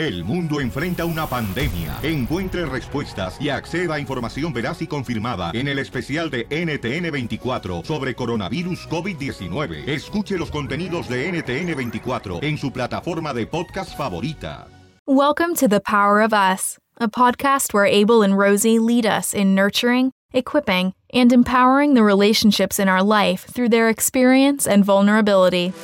El mundo enfrenta una pandemia. Encuentre respuestas y acceda a información veraz y confirmada en el especial de NTN24 sobre coronavirus COVID-19. Escuche los contenidos de NTN24 en su plataforma de podcast favorita. Welcome to The Power of Us, a podcast where Abel and Rosie lead us in nurturing, equipping, and empowering the relationships in our life through their experience and vulnerability.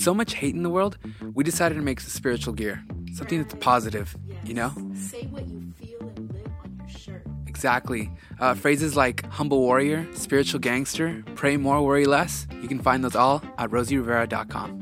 So much hate in the world, we decided to make some spiritual gear. Something that's positive, you know? Say what you feel and live on your shirt. Exactly. Uh, phrases like humble warrior, spiritual gangster, pray more, worry less. You can find those all at rosierivera.com.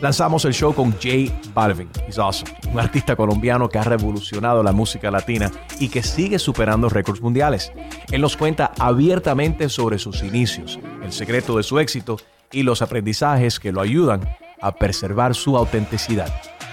Lanzamos el show con Jay Balvin, he's awesome, un artista colombiano que ha revolucionado la música latina y que sigue superando récords mundiales. Él nos cuenta abiertamente sobre sus inicios, el secreto de su éxito y los aprendizajes que lo ayudan a preservar su autenticidad.